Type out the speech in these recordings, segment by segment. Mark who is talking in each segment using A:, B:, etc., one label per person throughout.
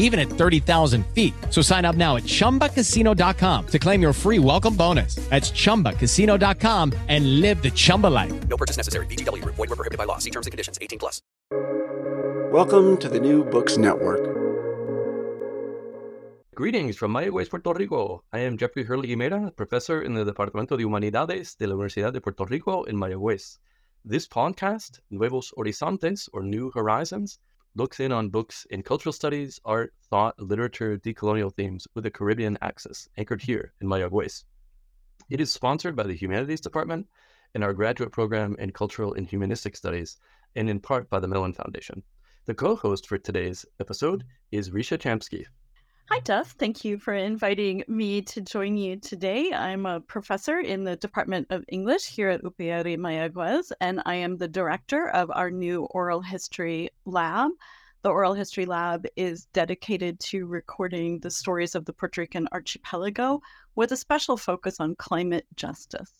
A: even at 30,000 feet. So sign up now at chumbacasino.com to claim your free welcome bonus. That's chumbacasino.com and live the Chumba life.
B: No purchase necessary. VGW Group. Void were prohibited by law. See terms and conditions. 18 plus.
C: Welcome to the New Books Network.
D: Greetings from Mayagüez, Puerto Rico. I am Jeffrey Herlihy-Mera, professor in the Departamento de Humanidades de la Universidad de Puerto Rico in Mayagüez. This podcast, Nuevos Horizontes, or New Horizons, looks in on books in cultural studies, art, thought, literature, decolonial themes with a Caribbean axis, anchored here in Mayagüez. It is sponsored by the Humanities Department and our graduate program in Cultural and Humanistic Studies, and in part by the Mellon Foundation. The co host for today's episode is Risha Chamsky.
E: Hi, Duff. Thank you for inviting me to join you today. I'm a professor in the Department of English here at UPR Mayagüez, and I am the director of our new oral history lab. The Oral History Lab is dedicated to recording the stories of the Puerto Rican archipelago with a special focus on climate justice.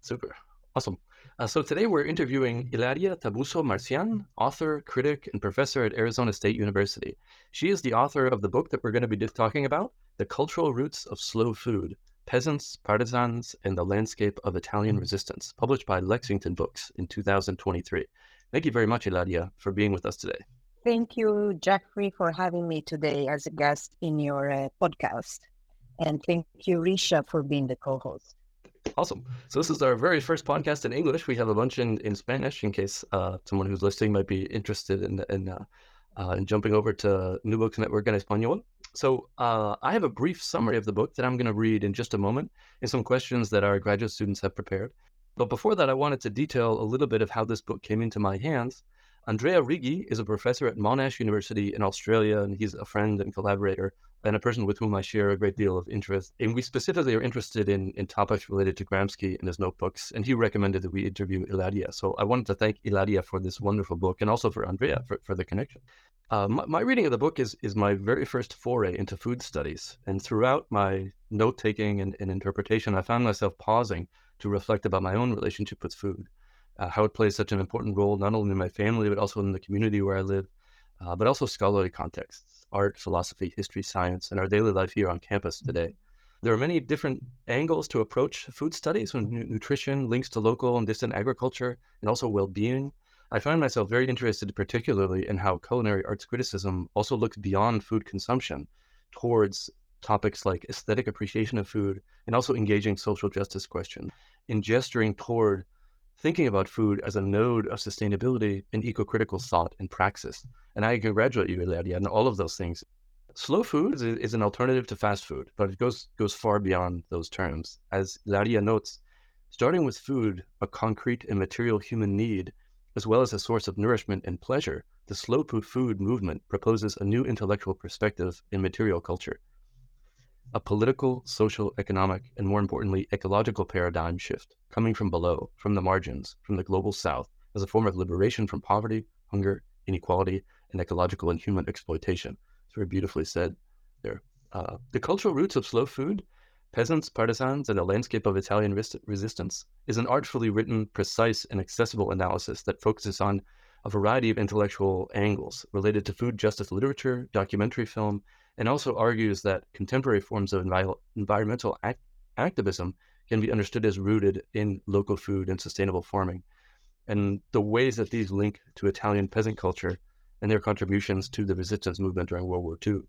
D: Super. Awesome. Uh, so today we're interviewing Ilaria Tabusso Marcyan, author, critic, and professor at Arizona State University. She is the author of the book that we're going to be talking about, The Cultural Roots of Slow Food, Peasants, Partisans, and the Landscape of Italian Resistance, published by Lexington Books in 2023. Thank you very much, Ilaria, for being with us today.
F: Thank you, Jeffrey, for having me today as a guest in your uh, podcast. And thank you, Risha, for being the co host.
D: Awesome. So this is our very first podcast in English. We have a bunch in, in Spanish in case uh, someone who's listening might be interested in in, uh, uh, in jumping over to New Books Network en Español. So uh, I have a brief summary of the book that I'm going to read in just a moment, and some questions that our graduate students have prepared. But before that, I wanted to detail a little bit of how this book came into my hands. Andrea Righi is a professor at Monash University in Australia, and he's a friend and collaborator and a person with whom I share a great deal of interest. And we specifically are interested in, in topics related to Gramsci and his notebooks. And he recommended that we interview Ilaria. So I wanted to thank Ilaria for this wonderful book and also for Andrea for, for the connection. Uh, my, my, reading of the book is, is my very first foray into food studies. And throughout my note taking and, and interpretation, I found myself pausing to reflect about my own relationship with food, uh, how it plays such an important role, not only in my family, but also in the community where I live, uh, but also scholarly contexts art, philosophy, history, science, and our daily life here on campus mm-hmm. today. There are many different angles to approach food studies, from nutrition, links to local and distant agriculture, and also well being. I find myself very interested, particularly in how culinary arts criticism also looks beyond food consumption towards topics like aesthetic appreciation of food and also engaging social justice questions, in gesturing toward thinking about food as a node of sustainability and eco-critical thought and praxis. And I congratulate you, Ilaria, on all of those things. Slow food is, is, an alternative to fast food, but it goes goes far beyond those terms. As Ilaria notes, starting with food, a concrete and material human need, as well as a source of nourishment and pleasure, the slow food movement proposes a new intellectual perspective in material culture a political, social, economic, and more importantly, ecological paradigm shift coming from below, from the margins, from the global south, as a form of liberation from poverty, hunger, inequality, and ecological and human exploitation. It's very beautifully said there. Uh, the cultural roots of slow food, peasants, partisans, and the landscape of Italian res- resistance is an artfully written, precise, and accessible analysis that focuses on a variety of intellectual angles related to food justice literature, documentary film, and also argues that contemporary forms of envi- environmental act- activism can be understood as rooted in local food and sustainable farming. and the ways that these link to Italian peasant culture and their contributions to the resistance movement during World War II.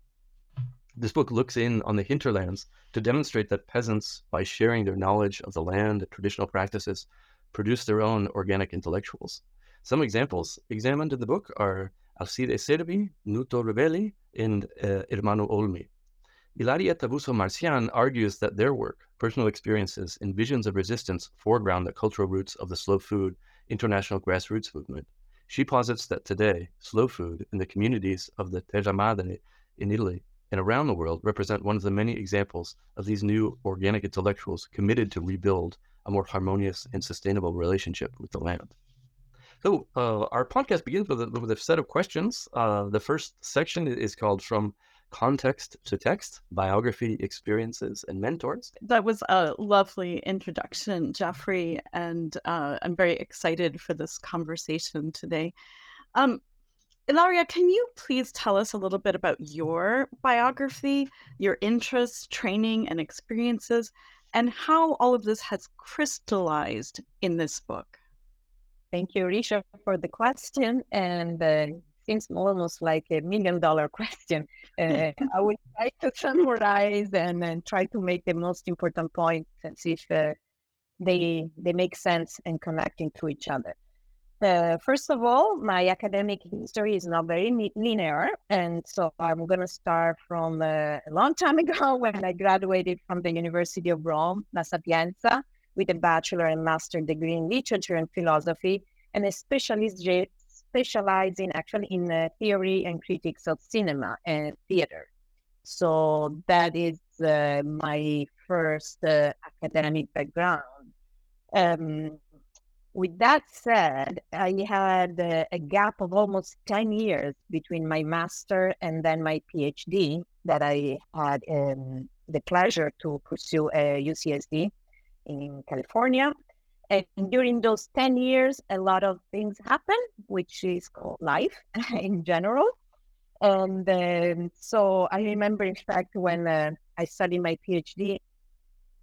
D: This book looks in on the hinterlands to demonstrate that peasants, by sharing their knowledge of the land and traditional practices, produce their own organic intellectuals. Some examples examined in the book are Alcide Cervi, Nuto Revelli, and uh, Ermanno Olmi. Ilaria Tabusso Marcyan argues that their work, personal experiences, and visions of resistance foreground the cultural roots of the slow food international grassroots movement. She posits that today, slow food in the communities of the Terra Madre in Italy and around the world represent one of the many examples of these new organic intellectuals committed to rebuild a more harmonious and sustainable relationship with the land. So, uh, our podcast begins with a, with a set of questions. Uh, the first section is called From Context to Text Biography, Experiences, and Mentors.
E: That was a lovely introduction, Jeffrey, and uh, I'm very excited for this conversation today. Um, Ilaria, can you please tell us a little bit about your biography, your interests, training, and experiences, and how all of this has crystallized in this book?
F: Thank you, Risha, for the question. And uh, seems almost like a million dollar question. Uh, I will try to summarize and, and try to make the most important points and see if uh, they they make sense and connecting to each other. Uh, first of all, my academic history is not very linear, and so I'm going to start from uh, a long time ago when I graduated from the University of Rome, La Sapienza, with a bachelor and master degree in literature and philosophy, and a specialization specializing actually in uh, theory and critics of cinema and theater. So that is uh, my first uh, academic background. Um, with that said, I had uh, a gap of almost 10 years between my master and then my PhD that I had um, the pleasure to pursue at UCSD in California. And during those 10 years, a lot of things happen, which is called life in general. And um, so I remember, in fact, when uh, I studied my PhD,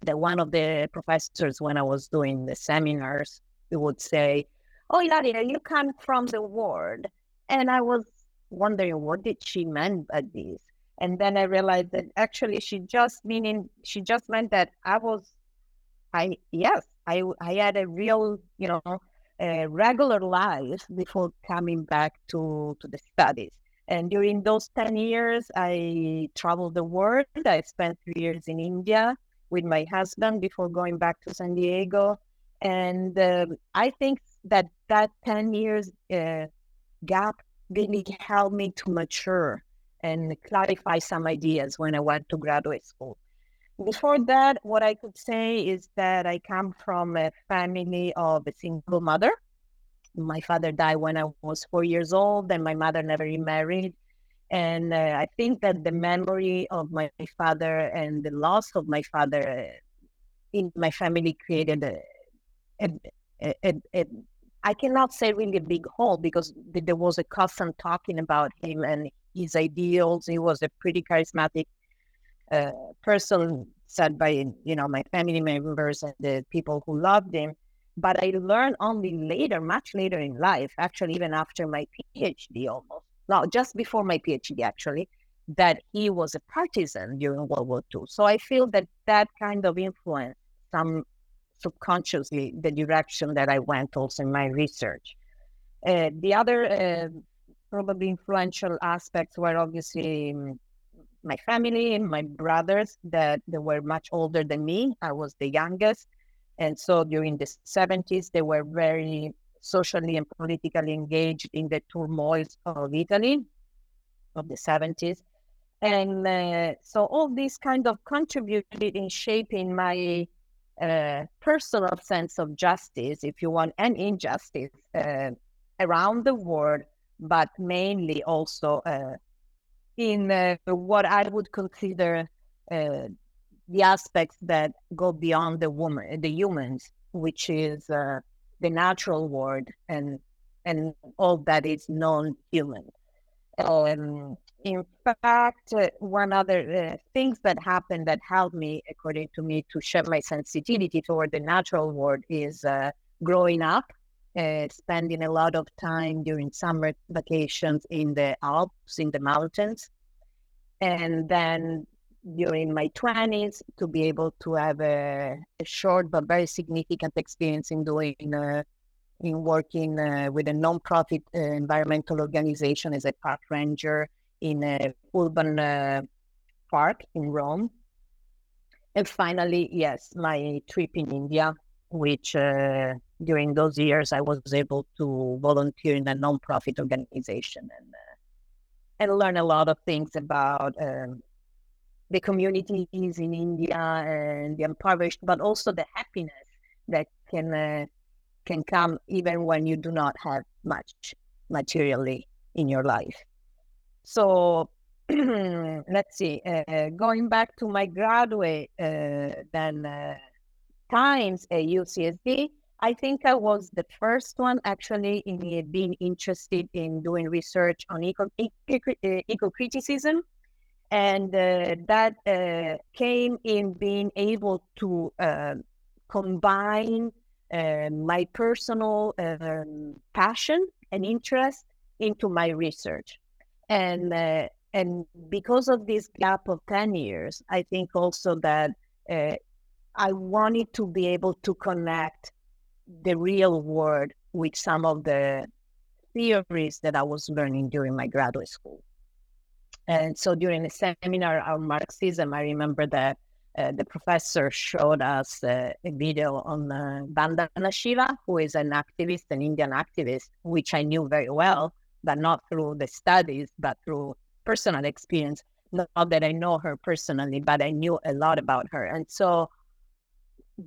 F: that one of the professors, when I was doing the seminars, he would say, Oh, Ilaria, you come from the world. And I was wondering, what did she mean by this? And then I realized that actually she just meaning she just meant that I was I yes, I I had a real, you know, a regular life before coming back to to the studies. And during those ten years, I traveled the world. I spent three years in India with my husband before going back to San Diego. And uh, I think that that ten years uh, gap really helped me to mature and clarify some ideas when I went to graduate school. Before that, what I could say is that I come from a family of a single mother. My father died when I was four years old, and my mother never remarried. And uh, I think that the memory of my father and the loss of my father uh, in my family created a, a, a, a, I cannot say really a big hole because there was a constant talking about him and his ideals. He was a pretty charismatic uh, person said by you know my family members and the people who loved him but i learned only later much later in life actually even after my phd almost no just before my phd actually that he was a partisan during world war ii so i feel that that kind of influence some subconsciously the direction that i went also in my research. Uh, the other uh, probably influential aspects were obviously um, my family, and my brothers that they were much older than me. I was the youngest. And so during the 70s, they were very socially and politically engaged in the turmoils of Italy of the 70s. And uh, so all these kind of contributed in shaping my uh, personal sense of justice, if you want, and injustice uh, around the world, but mainly also uh, in uh, what I would consider uh, the aspects that go beyond the woman, the humans, which is uh, the natural world and and all that is non-human. Um, in fact, uh, one other uh, things that happened that helped me, according to me, to shape my sensitivity toward the natural world is uh, growing up uh, spending a lot of time during summer vacations in the Alps, in the mountains. And then during my 20s to be able to have a, a short but very significant experience in doing uh, in working uh, with a nonprofit uh, environmental organization as a park ranger in a urban uh, park in Rome. And finally, yes, my trip in India, which uh, during those years I was able to volunteer in a nonprofit organization and uh, and learn a lot of things about um, the communities in India and the impoverished, but also the happiness that can uh, can come even when you do not have much materially in your life. So let's see. Uh, going back to my graduate uh, then uh, times at UCSD, I think I was the first one actually in being interested in doing research on eco, eco, eco criticism and uh, that uh, came in being able to uh, combine my personal um, passion and interest into my research. And and because of this gap of 10 years i think also that i wanted to be able to connect the real world with some of the theories that i was learning during my graduate school and so during a seminar on Marxism, I remember that uh, the professor showed us uh, a video on uh, Vandana Shiva, who is an activist, an Indian activist, which I knew very well, but not through the studies, but through personal experience. Not that I know her personally, but I knew a lot about her. And so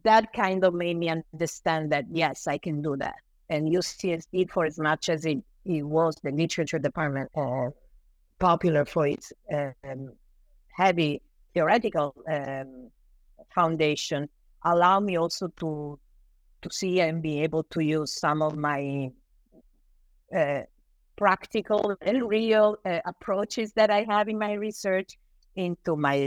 F: that kind of made me understand that, yes, I can do that. And UCSD, for as much as it, it was the literature department, uh, popular for its um, heavy theoretical um, foundation, allow me also to to see and be able to use some of my uh, practical and real uh, approaches that I have in my research into my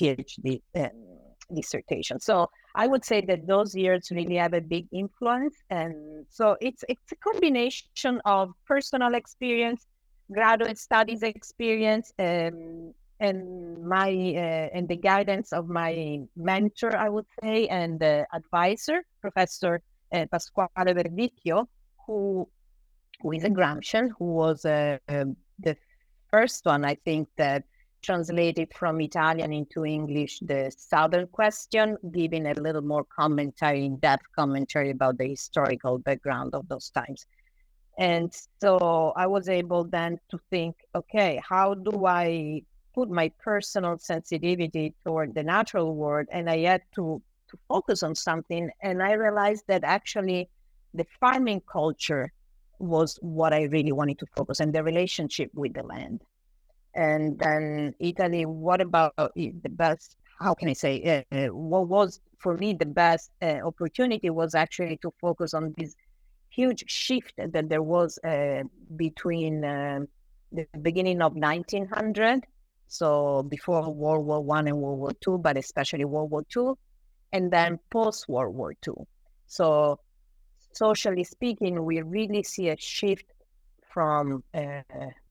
F: PhD um, dissertation. So I would say that those years really have a big influence, and so it's it's a combination of personal experience graduate studies experience um, and my uh, and the guidance of my mentor, I would say, and the advisor, Professor uh, Pasquale Verdicchio, who who is a Gramscian, who was uh, um, the first one, I think, that translated from Italian into English the Southern Question, giving a little more commentary, in-depth commentary about the historical background of those times. And so I was able then to think, okay, how do I put my personal sensitivity toward the natural world? And I had to, to focus on something. And I realized that actually the farming culture was what I really wanted to focus on the relationship with the land. And then Italy, what about the best? How can I say? Uh, what was for me the best uh, opportunity was actually to focus on this huge shift that there was uh, between uh, the beginning of 1900, so before World War One and World War Two, but especially World War Two, and then post World War Two. So, socially speaking, we really see a shift from uh,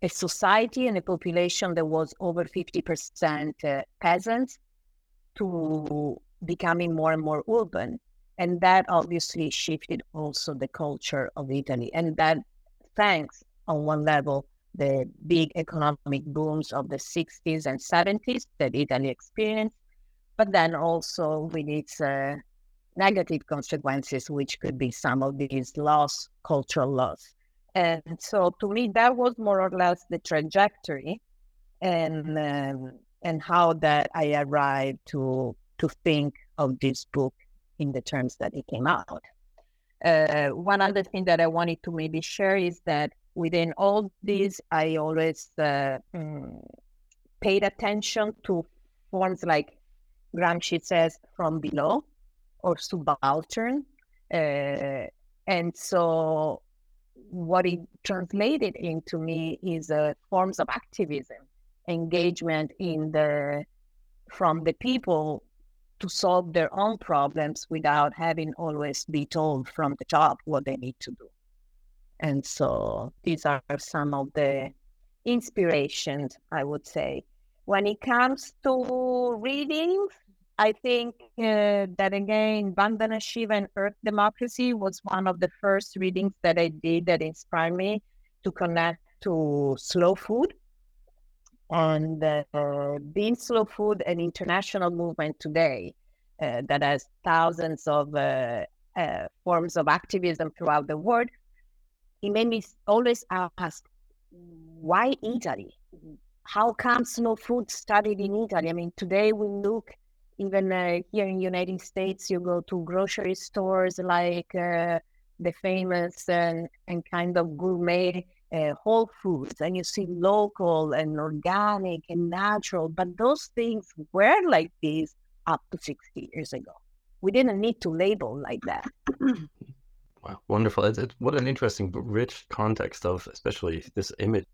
F: a society and a population that was over 50% uh, peasants to becoming more and more urban and that obviously shifted also the culture of Italy. And that thanks, on one level, the big economic booms of the 60s and 70s that Italy experienced, but then also with its uh, negative consequences, which could be some of these loss, cultural loss. And so to me, that was more or less the trajectory and um, and how that I arrived to to think of this book in the terms that it came out. Uh, one other thing that I wanted to maybe share is that within all these, I always uh, mm, paid attention to forms like Gramsci says from below or subaltern. Uh, and so what it translated into me is uh, forms of activism, engagement in the from the people to solve their own problems without having always be told from the top what they need to do. And so these are some of the inspirations, I would say. When it comes to reading, I think uh, that again, Vandana Shiva and Earth Democracy was one of the first readings that I did that inspired me to connect to slow food. And uh, being slow food an international movement today uh, that has thousands of uh, uh, forms of activism throughout the world, it made me always ask, why Italy? How come slow food started in Italy? I mean, today we look even uh, here in United States, you go to grocery stores like uh, the famous and, and kind of gourmet uh, Whole Foods, and you see local and organic and natural. But those things were like this up to 60 years ago. We didn't need to label like that.
D: wow, wonderful! It's, it's, what an interesting, rich context of, especially this image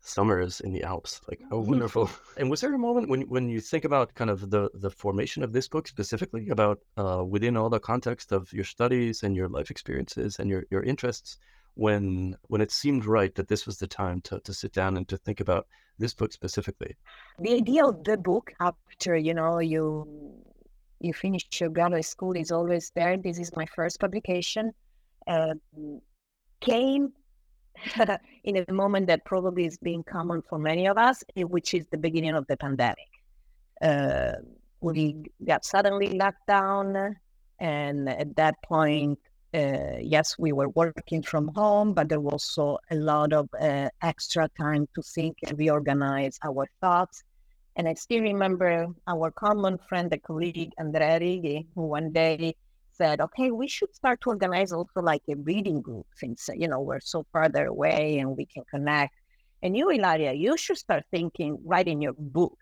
D: summers in the Alps. Like how mm-hmm. wonderful! and was there a moment when when you think about kind of the the formation of this book specifically about uh, within all the context of your studies and your life experiences and your your interests? When when it seemed right that this was the time to, to sit down and to think about this book specifically,
F: the idea of the book after you know you you finish your graduate school is always there. This is my first publication. Uh, came in a moment that probably is being common for many of us, eh, which is the beginning of the pandemic. Uh, we got suddenly locked down, and at that point, uh, yes, we were working from home, but there was also a lot of uh, extra time to think and reorganize our thoughts. And I still remember our common friend, the colleague Andrea Righi, who one day said, okay, we should start to organize also like a reading group since, you know, we're so farther away and we can connect. And you, Ilaria, you should start thinking, writing your book.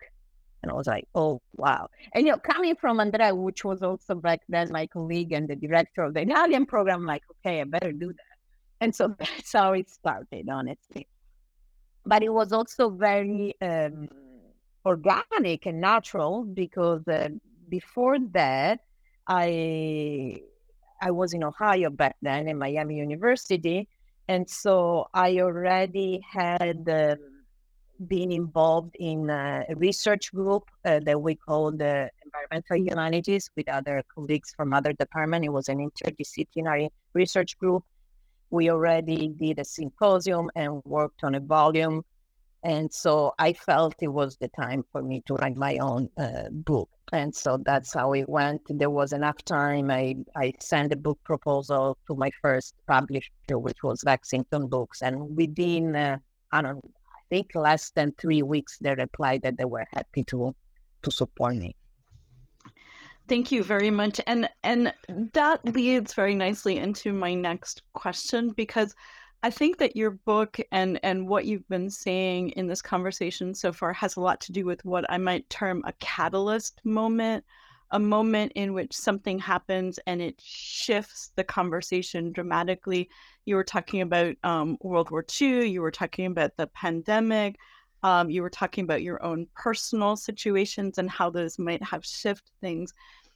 F: And I was like, oh, wow. And, you know, coming from Andrea, which was also back then my colleague and the director of the Italian program, like, okay, I better do that. And so that's how it started, honestly. But it was also very um, organic and natural because uh, before that, I I was in Ohio back then in Miami University, and so I already had um, been involved in a research group uh, that we called the Environmental Humanities with other colleagues from other departments. It was an interdisciplinary research group. We already did a symposium and worked on a volume, and so I felt it was the time for me to write my own uh, book and so that's how it went. There was enough time. I, I sent a book proposal to my first publisher, which was Lexington Books. And within, uh, I don't I think less than three weeks, they replied that they were happy to, to support me.
E: Thank you very much. And and that leads very nicely into my next question because I think that your book and and what you've been saying in this conversation so far has a lot to do with what I might term a catalyst moment, a moment in which something happens and it shifts the conversation dramatically. You were talking about um, World War II. You were talking about the pandemic. Um, you were talking about your own personal situations and how those might have shifted things.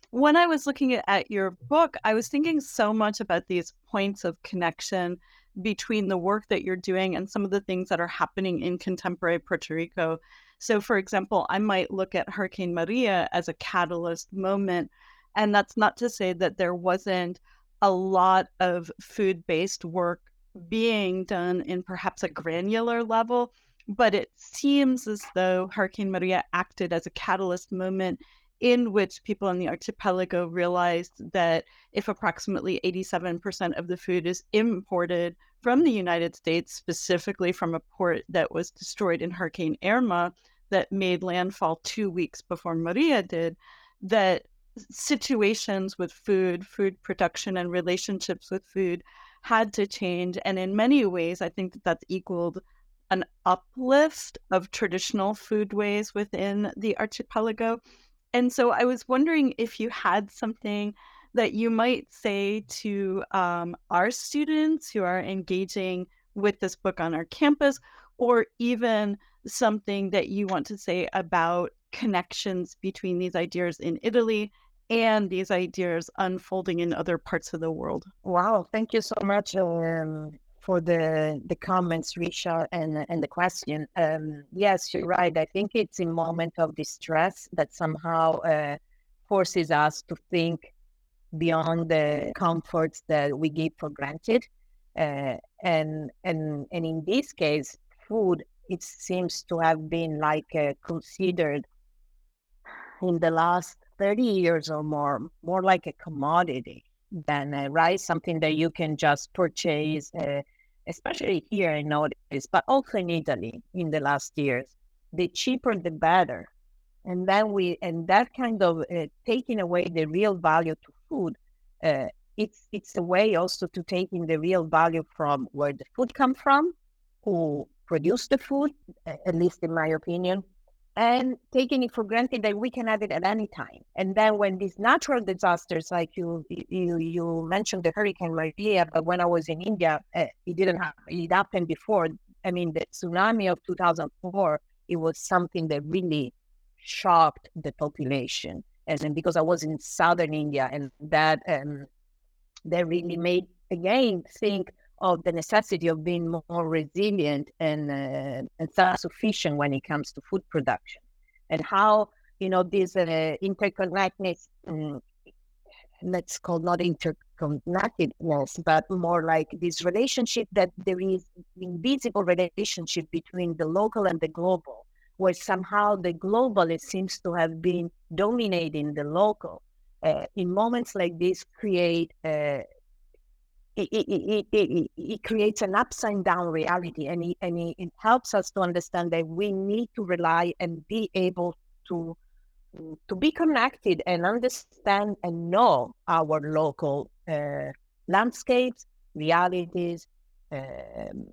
E: When I was looking at your book, I was thinking so much about these points of connection between the work that you're doing and some of the things that are happening in contemporary Puerto Rico. So, for example, I might look at Hurricane Maria as a catalyst moment. And that's not to say that there wasn't a lot of food based work being done in perhaps a granular level, but it seems as though Hurricane Maria acted as a catalyst moment in which people in the archipelago realized that if approximately 87% of the food is imported from the United States, specifically from a port that was destroyed in Hurricane Irma, that made landfall two weeks before Maria did, that situations with food, food production, and relationships with food had to change. And in many ways, I think that that's equaled an uplift of traditional foodways within the archipelago and so I was wondering if you had something that you might say to um, our students who are engaging with this book on our campus, or even something that you want to say about connections between these ideas in Italy and these ideas unfolding in other parts of the world.
F: Wow, thank you so much um, for the the comments, Risha, and and the question. Um, yes, you're right. I think it's a moment of distress that somehow uh, forces us to think beyond the comforts that we give for granted. Uh, and and and in this case, food it seems to have been like uh, considered in the last 30 years or more more like a commodity than uh, rice something that you can just purchase uh, especially here in notice but also in italy in the last years. The cheaper the better. And then we and that kind of uh, taking away the real value to food uh, it's it's a way also to taking the real value from where the food come from who produce the food at least in my opinion and taking it for granted that we can have it at any time and then when these natural disasters like you you you mentioned the hurricane maria but when i was in india uh, it didn't happen it happened before i mean the tsunami of 2004 it was something that really shocked the population. And then because I was in southern India, and that um, that really made again think of the necessity of being more resilient and uh, and self-sufficient when it comes to food production, and how you know this uh, interconnectedness. Um, let's call not interconnectedness, but more like this relationship that there is invisible relationship between the local and the global where somehow the global it seems to have been dominating the local. Uh, in moments like this, create uh, it, it, it, it, creates an upside down reality, and, it, and it, helps us to understand that we need to rely and be able to to be connected and understand and know our local uh, landscapes, realities, um,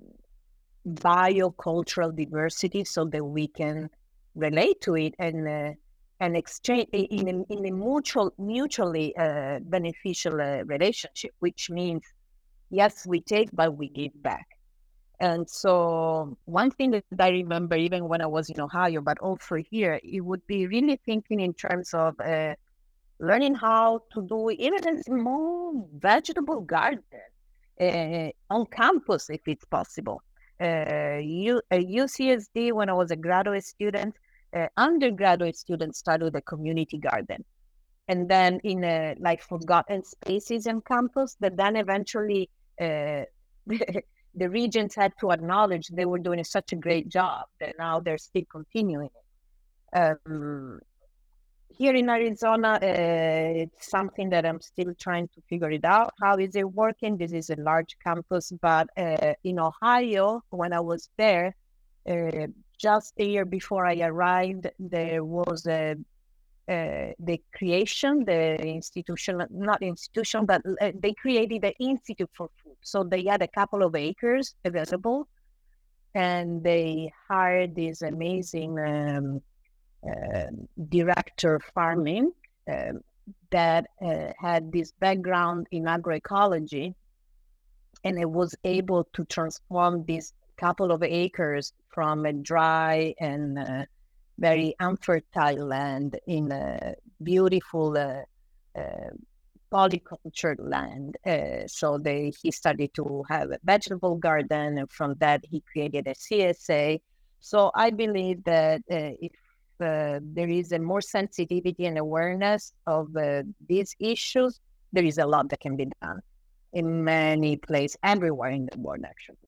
F: biocultural diversity so that we can relate to it and uh, and exchange in a, in a mutual mutually uh, beneficial uh, relationship which means yes we take but we give back and so one thing that i remember even when i was in ohio but also here it would be really thinking in terms of uh, learning how to do even a small vegetable garden uh, on campus if it's possible uh, U, uh, UCSD when I was a graduate student. Uh, undergraduate students started a community garden. And then in a, like forgotten spaces on campus that then eventually uh, the regents had to acknowledge they were doing such a great job that now they're still continuing it. Um, here in Arizona, uh, it's something that I'm still trying to figure it out. How is it working? This is a large campus, but uh, in Ohio, when I was there, uh, just a year before I arrived, there was a, uh, the creation, the institution, not institution, but uh, they created the Institute for Food. So they had a couple of acres available, and they hired this amazing. Um, um, director farming um, that uh, had this background in agroecology and it was able to transform this couple of acres from a dry and uh, very unfertile land in a beautiful uh, uh, polycultured land. Uh, so they, he started to have a vegetable garden, and from that he created a CSA. So I believe that uh, if uh, there is a more sensitivity and awareness of uh, these issues, there is a lot that can be done in many places, everywhere in the world, actually.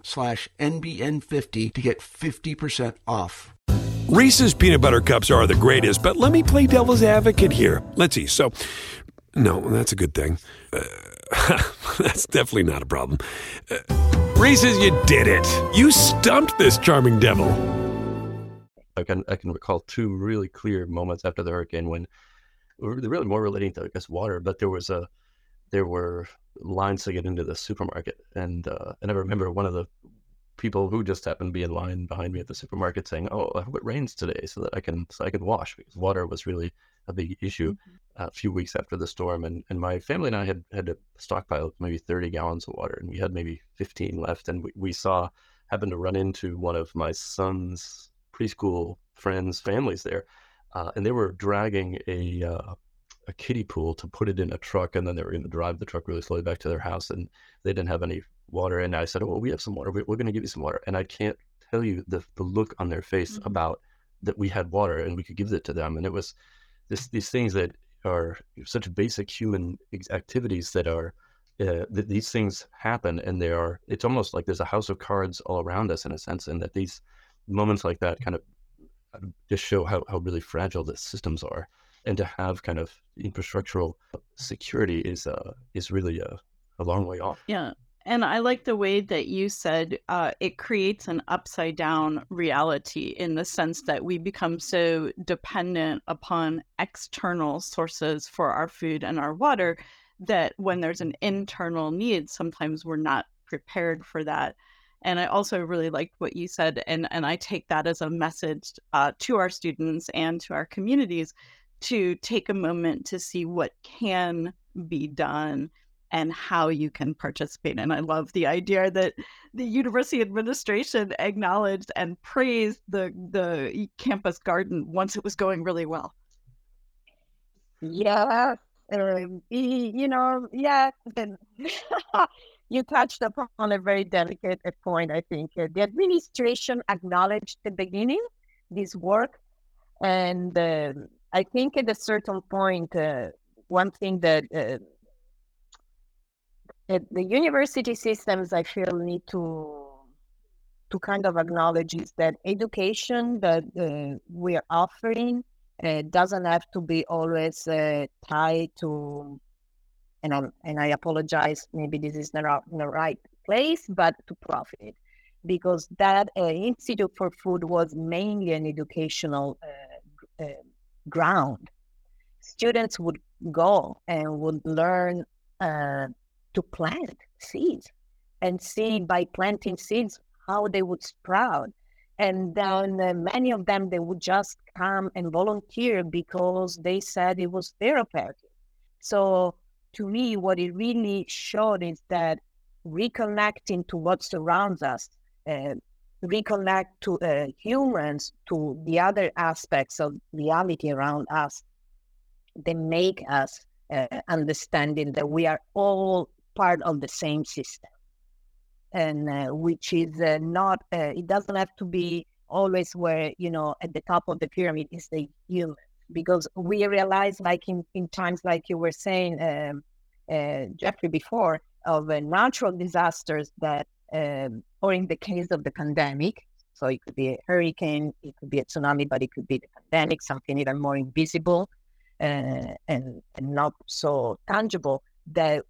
C: slash NBN50 to get 50% off.
G: Reese's peanut butter cups are the greatest, but let me play devil's advocate here. Let's see. So, no, that's a good thing. Uh, that's definitely not a problem. Uh, Reese's, you did it. You stumped this charming devil.
D: I can I can recall two really clear moments after the hurricane when they're really more relating to I guess water, but there was a there were lines to get into the supermarket, and uh, and I remember one of the people who just happened to be in line behind me at the supermarket saying, "Oh, I hope it rains today so that I can so I can wash because water was really a big issue
E: Mm-hmm.
D: a few weeks after the storm." And and my family and I had had a stockpile of maybe thirty gallons of water, and we had maybe fifteen left, and we, we saw happened to run into one of my son's preschool friends' families there, uh, and they were dragging a uh, a kiddie pool to put it in a truck, and then they were going to drive the truck really slowly back to their house, and they didn't have any water. And I said, "Oh, well, we have some water. We- We're going to give you some water." And I can't tell you the the look on their face
E: Mhm.
D: about that we had water and we could give it to them, and it was this these things that are such basic human activities that are. Uh, that these things happen and they are it's almost like there's a house of cards all around us in a sense and that these moments like that kind of uh, just show how, how really fragile the systems are and to have kind of infrastructural security is uh is really a, a long way off
E: Yeah. And I like the way that you said uh, it creates an upside down reality in the sense that we become so dependent upon external sources for our food and our water that when there's an internal need, sometimes we're not prepared for that. And I also really liked what you said, and, and I take that as a message uh, to our students and to our communities to take a moment to see what can be done and how you can participate. And I love the idea that the university administration acknowledged and praised the the campus garden once it was going really well.
F: Yeah, um, you know, yeah. you touched upon a very delicate point. I think Uh, the administration acknowledged the beginning this work, and uh, I think at a certain point, uh, one thing that uh, the university systems I feel need to to kind of acknowledge is that education that uh, we are offering uh, doesn't have to be always uh, tied to and I, and I apologize maybe this is not the right place but to profit. Because that uh, institute for food was mainly an educational ground. Students would go and would learn uh, to plant seeds and see by planting seeds how they would sprout. And then uh, many of them they would just come and volunteer because they said it was therapeutic. So to me what it really showed is that reconnecting to what surrounds us uh, reconnect to uh, humans to the other aspects of reality around us. They make us uh, understanding that we are all part of the same system. And uh, which is uh, not uh, it doesn't have to be always where you know at the top of the pyramid is the human. Because we realize like in, in times like you were saying um, uh, jeffrey before of natural disasters that um, or in the case of the pandemic so it could be a hurricane it could be a tsunami but it could be the pandemic something even more invisible uh, and, and not so tangible that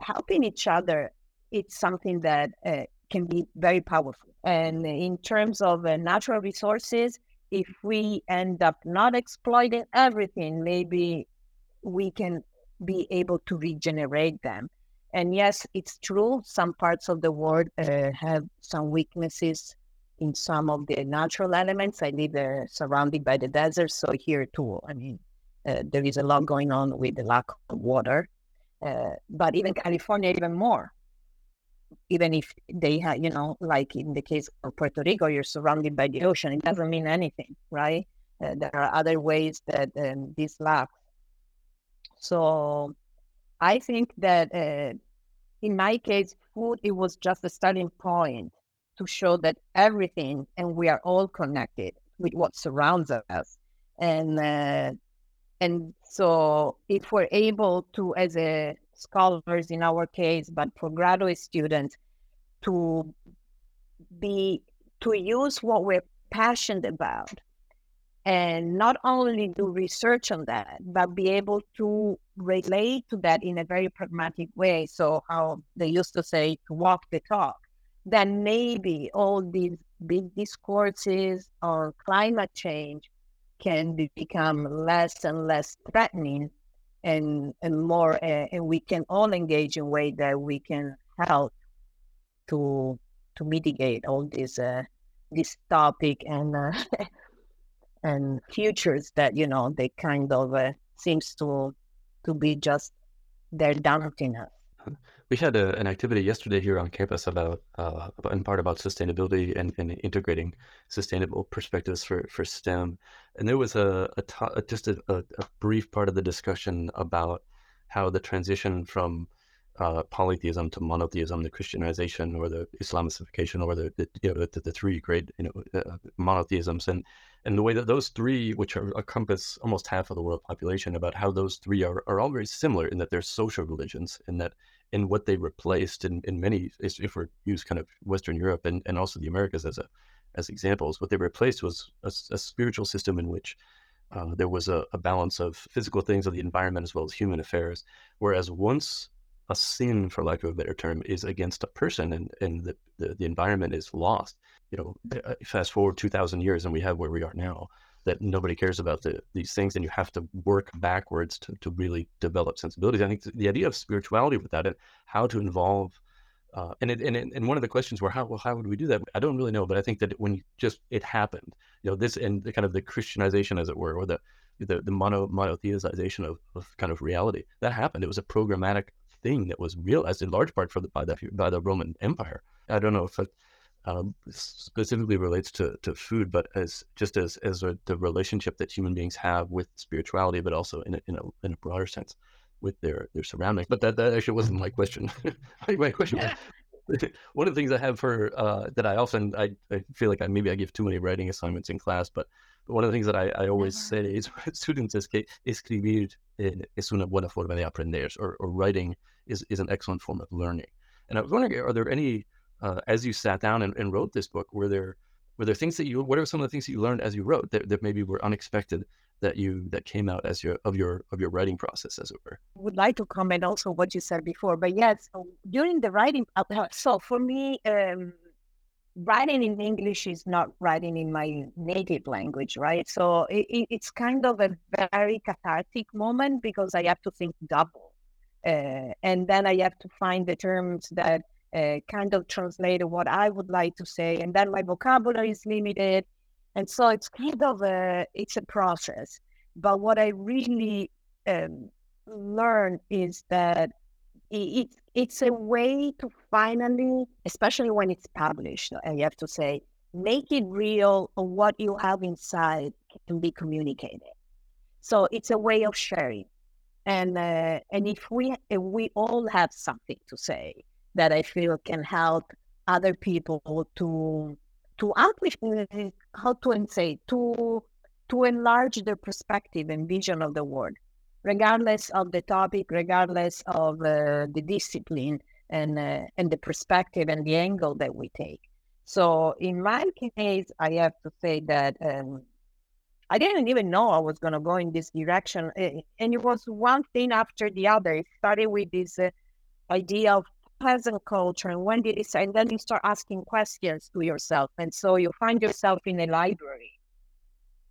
F: helping each other it's something that uh, can be very powerful. And in terms of uh, natural resources, if we end up not exploiting everything, maybe we can be able to regenerate them. And yes, it's true, some parts of the world uh, have some weaknesses in some of the natural elements. I live uh, surrounded by the desert, so here too, I mean, uh, there is a lot going on with the lack of water. Uh, but even California, even more even if they have, you know, like in the case of Puerto Rico, you're surrounded by the ocean, it doesn't mean anything, right? Uh, there are other ways that um, this lacks. So I think that uh, in my case, food, it was just a starting point to show that everything and we are all connected with what surrounds us. And uh, and so if we're able to, as a scholars in our case, but for graduate students, to be to use what we're passionate about and not only do research on that, but be able to relate to that in a very pragmatic way. So, how they used to say, to walk the talk, then maybe all these big discourses on climate change can be, become less and less threatening and, and more, uh, and we can all engage in a way that we can help to to mitigate all this uh, this topic and uh, and futures that you know they kind of uh, seems to to be just they're daunting us.
D: We had a, an activity yesterday here on campus about, uh, in part about sustainability and, and integrating sustainable perspectives for, for STEM. And there was a, a, to- just a, a, brief part of the discussion about how the transition from uh, polytheism to monotheism, the Christianization or the Islamicification, or the, the you know the, the, three great you know uh, monotheisms, and and the way that those three, which are encompass almost half of the world population, about how those three are, are all very similar in that they're social religions, in that in what they replaced in, in many, if we use kind of Western Europe and, and also the Americas as a as examples, what they replaced was a, a spiritual system in which uh, there was a, a balance of physical things of the environment as well as human affairs. Whereas once a sin, for lack of a better term, is against a person and, and the, the, the environment is lost. You know, uh, fast forward 2,000 years and we have where we are now, that nobody cares about the, these things and you have to work backwards to, to really develop sensibilities. I think the idea of spirituality with that and how to involve uh, and, it, and and one of the questions were how well how would we do that? I don't really know, but I think that when just it happened, you know, this and the kind of the Christianization, as it were, or the the, the mono monotheization of, of kind of reality that happened. It was a programmatic thing that was realized in large part for the, by the by the Roman Empire. I don't know if it um, specifically relates to, to food, but as just as as a, the relationship that human beings have with spirituality, but also in a, in a in a broader sense with their their surroundings. But that that actually wasn't my question. my question. Yeah. one of the things I have for uh, that I often I, I feel like I maybe I give too many writing assignments in class, but, but one of the things that I, I always say is students es que escribir es una buena forma de aprender, or, or writing is, is an excellent form of learning. And I was wondering, are there any, uh, as you sat down and, and, wrote this book, were there were there things that you, what are some of the things that you learned as you wrote that, that maybe were unexpected that you that came out as your of your of your writing process, as it were?
F: I would like to comment also what you said before, but yes, during the writing, uh, so for me. Um, writing in English is not writing in my native language, right? So it, it's kind of a very cathartic moment because I have to think double. Uh, and then I have to find the terms that uh, kind of translate what I would like to say. And then my vocabulary is limited. And so it's kind of a, it's a process. But what I really um, learned is that it, it's a way to finally, especially when it's published, I have to say, make it real what you have inside can be communicated. So it's a way of sharing and uh, and if we if we all have something to say that I feel can help other people to to amplify how to say to to enlarge their perspective and vision of the world, regardless of the topic, regardless of uh, the discipline and uh, and the perspective and the angle that we take. So in my case, I have to say that um, I didn't even know I was going to go in this direction. Eh, and it was one thing after the other. It started with this uh, idea of peasant culture. And when did it start? And then you start asking questions to yourself. And so you find yourself in a library.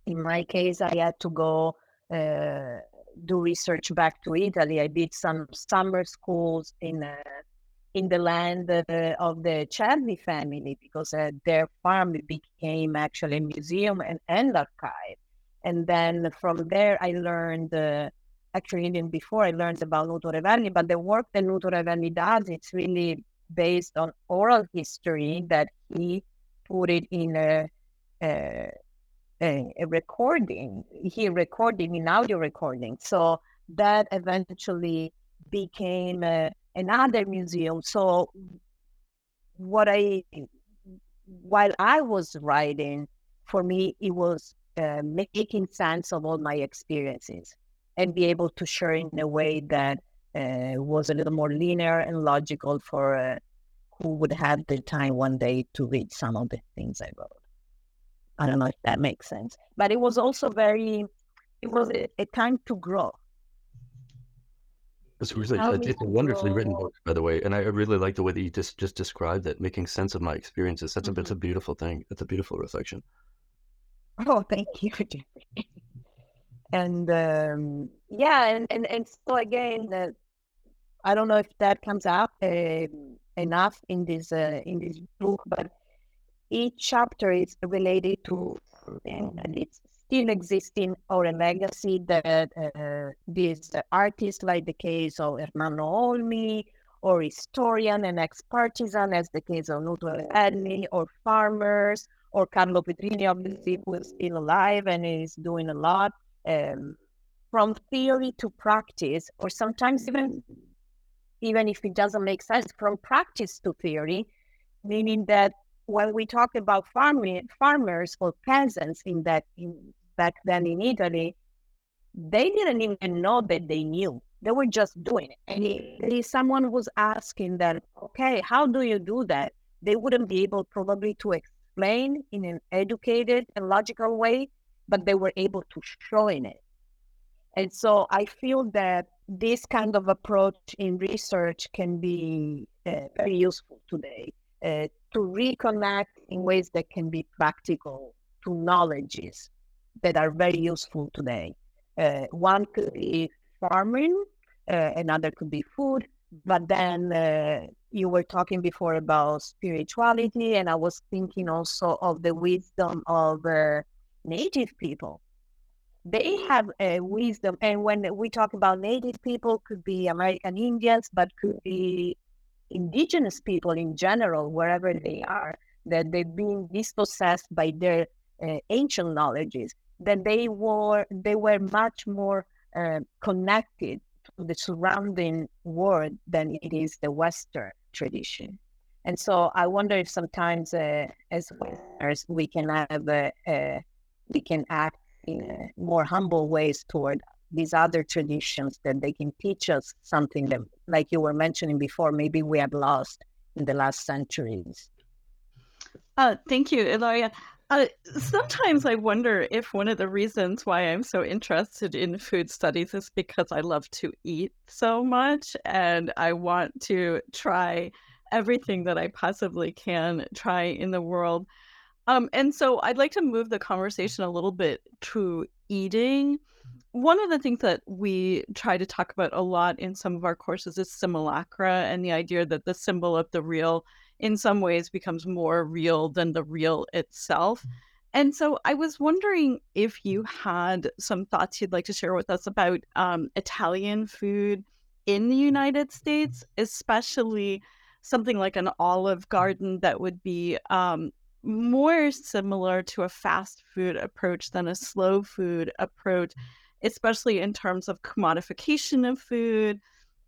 F: In my case, I had to go uh, do research back to Italy. I did some summer schools in uh, in the land uh, of the Cervi family because uh, their farm became actually a museum and, and archive. And then from there, I learned, uh, actually, even before I learned about Nuto Revelli, but the work that Nuto Revelli does, it's really based on oral history that he put it in a, a, a recording. He recorded in audio recording. So that eventually became uh, another museum. So what I, while I was writing, for me, it was uh, making sense of all my experiences and be able to share in a way that uh, was a little more linear and logical for uh, who would have the time one day to read some of the things I wrote. I don't know if that makes sense, but it was also very, it was a, a time to grow.
D: It's really it's a wonderfully written book, by the way, and I really like the way that you just just described it, making sense of my experiences. That's mm-hmm. a it's a beautiful thing. It's a beautiful reflection.
F: Oh, thank you, Jeffrey. And um, yeah, and, and and so again, I don't know if that comes up uh, enough in this uh, in this book, but each chapter is related to and it's still existing or a legacy that uh, these artists, like the case of Ermanno Olmi, or historian and ex-partisan, as the case of Nuto Revelli, or farmers, or Carlo Petrini, obviously, who is still alive and is doing a lot. Um, from theory to practice, or sometimes even even if it doesn't make sense, from practice to theory, meaning that when we talk about farming, farmers or peasants in that in, back then in Italy, they didn't even know that they knew. They were just doing it. And if someone was asking them, okay, how do you do that? They wouldn't be able probably to explain in an educated and logical way, but they were able to show in it. And so I feel that this kind of approach in research can be uh, very useful today uh, to reconnect in ways that can be practical to knowledges that are very useful today. Uh, one could be farming, uh, another could be food, but then uh, you were talking before about spirituality, and I was thinking also of the wisdom of uh, native people. They have a wisdom, and when we talk about native people, could be American Indians, but could be indigenous people in general, wherever they are, that they've been dispossessed by their uh, ancient knowledges, that they were they were much more uh, connected to the surrounding world than it is the Western tradition. And so I wonder if sometimes uh, as Westerners we can have we can act in more humble ways toward these other traditions that they can teach us something that, like you were mentioning before, maybe we have lost in the last centuries.
E: Uh, thank you, Ilaria. Uh, sometimes I wonder if one of the reasons why I'm so interested in food studies is because I love to eat so much and I want to try everything that I possibly can try in the world. Um, and so I'd like to move the conversation a little bit to eating. One of the things that we try to talk about a lot in some of our courses is simulacra and the idea that the symbol of the real in some ways becomes more real than the real itself. And so I was wondering if you had some thoughts you'd like to share with us about um, Italian food in the United States, especially something like an olive garden that would be um, more similar to a fast food approach than a slow food approach especially in terms of commodification of food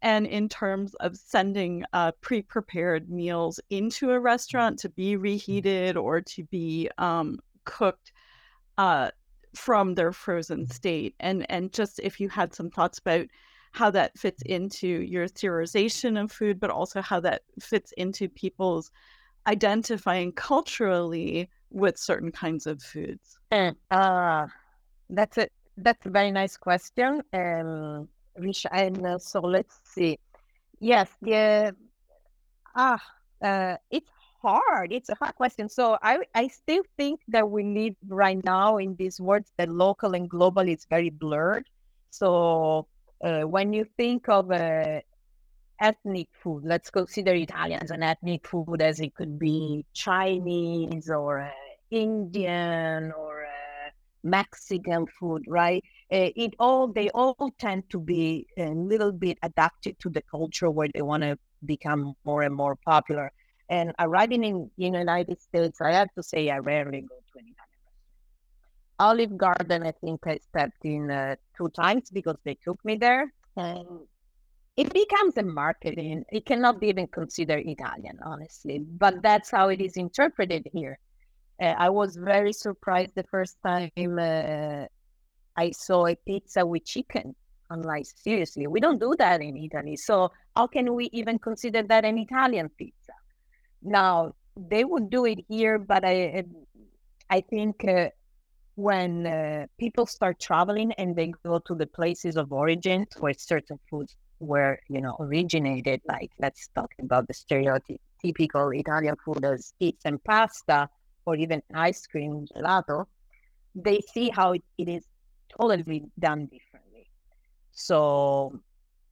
E: and in terms of sending uh, pre prepared meals into a restaurant to be reheated or to be um, cooked uh, from their frozen state. And, and just if you had some thoughts about how that fits into your theorization of food, but also how that fits into people's identifying culturally with certain kinds of foods.
F: Uh, that's it that's a very nice question, um, Risha. And uh, so let's see. Yes, yeah. Ah, uh, it's hard. It's a hard question. So I, I still think that we need right now in these words that local and global is very blurred. So uh, when you think of uh, ethnic food, let's consider Italian as an ethnic food, as it could be Chinese or uh, Indian or Mexican food, right? Uh, it all they all tend to be a little bit adapted to the culture where they want to become more and more popular. And arriving in, in the United States, I have to say I rarely go to an Italian restaurant. Olive Garden, I think I stepped in uh, two times because they took me there, and it becomes a marketing. It cannot be even considered Italian, honestly, but that's how it is interpreted here. Uh, I was very surprised the first time uh, I saw a pizza with chicken. I'm like, seriously, we don't do that in Italy. So how can we even consider that an Italian pizza? Now they would do it here, but I I think uh, when uh, people start traveling and they go to the places of origin where certain foods were you know originated, like let's talk about the stereotypical Italian food as pizza and pasta, or even ice cream gelato, they see how it, it is totally done differently. So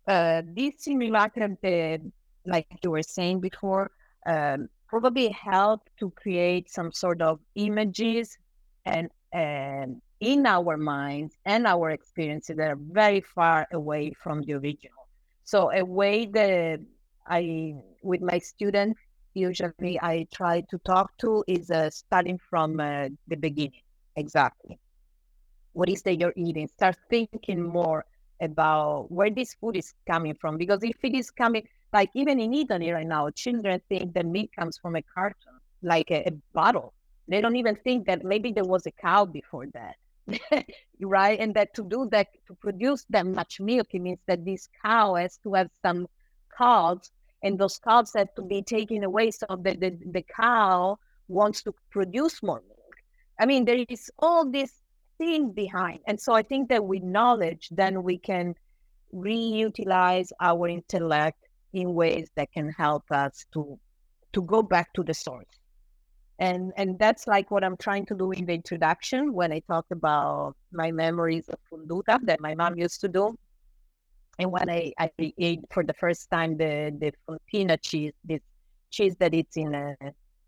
F: uh, this simulacrum, uh, like you were saying before, um, probably help to create some sort of images and um, in our minds and our experiences that are very far away from the original. So a way that I, with my students, usually I try to talk to is uh, starting from uh, the beginning. Exactly. What is that you're eating? Start thinking more about where this food is coming from. Because if it is coming, like even in Italy right now, children think that meat comes from a carton, like a, a bottle. They don't even think that maybe there was a cow before that. right? And that to do that, to produce that much milk, it means that this cow has to have some calves, and those calves have to be taken away so that the, the cow wants to produce more milk. I mean, there is all this thing behind. And so I think that with knowledge, then we can reutilize our intellect in ways that can help us to to go back to the source and and that's like what i'm trying to do in the introduction when i talk about my memories of fonduta that my mom used to do. And when i i ate for the first time the the fontina cheese this cheese that it's in a,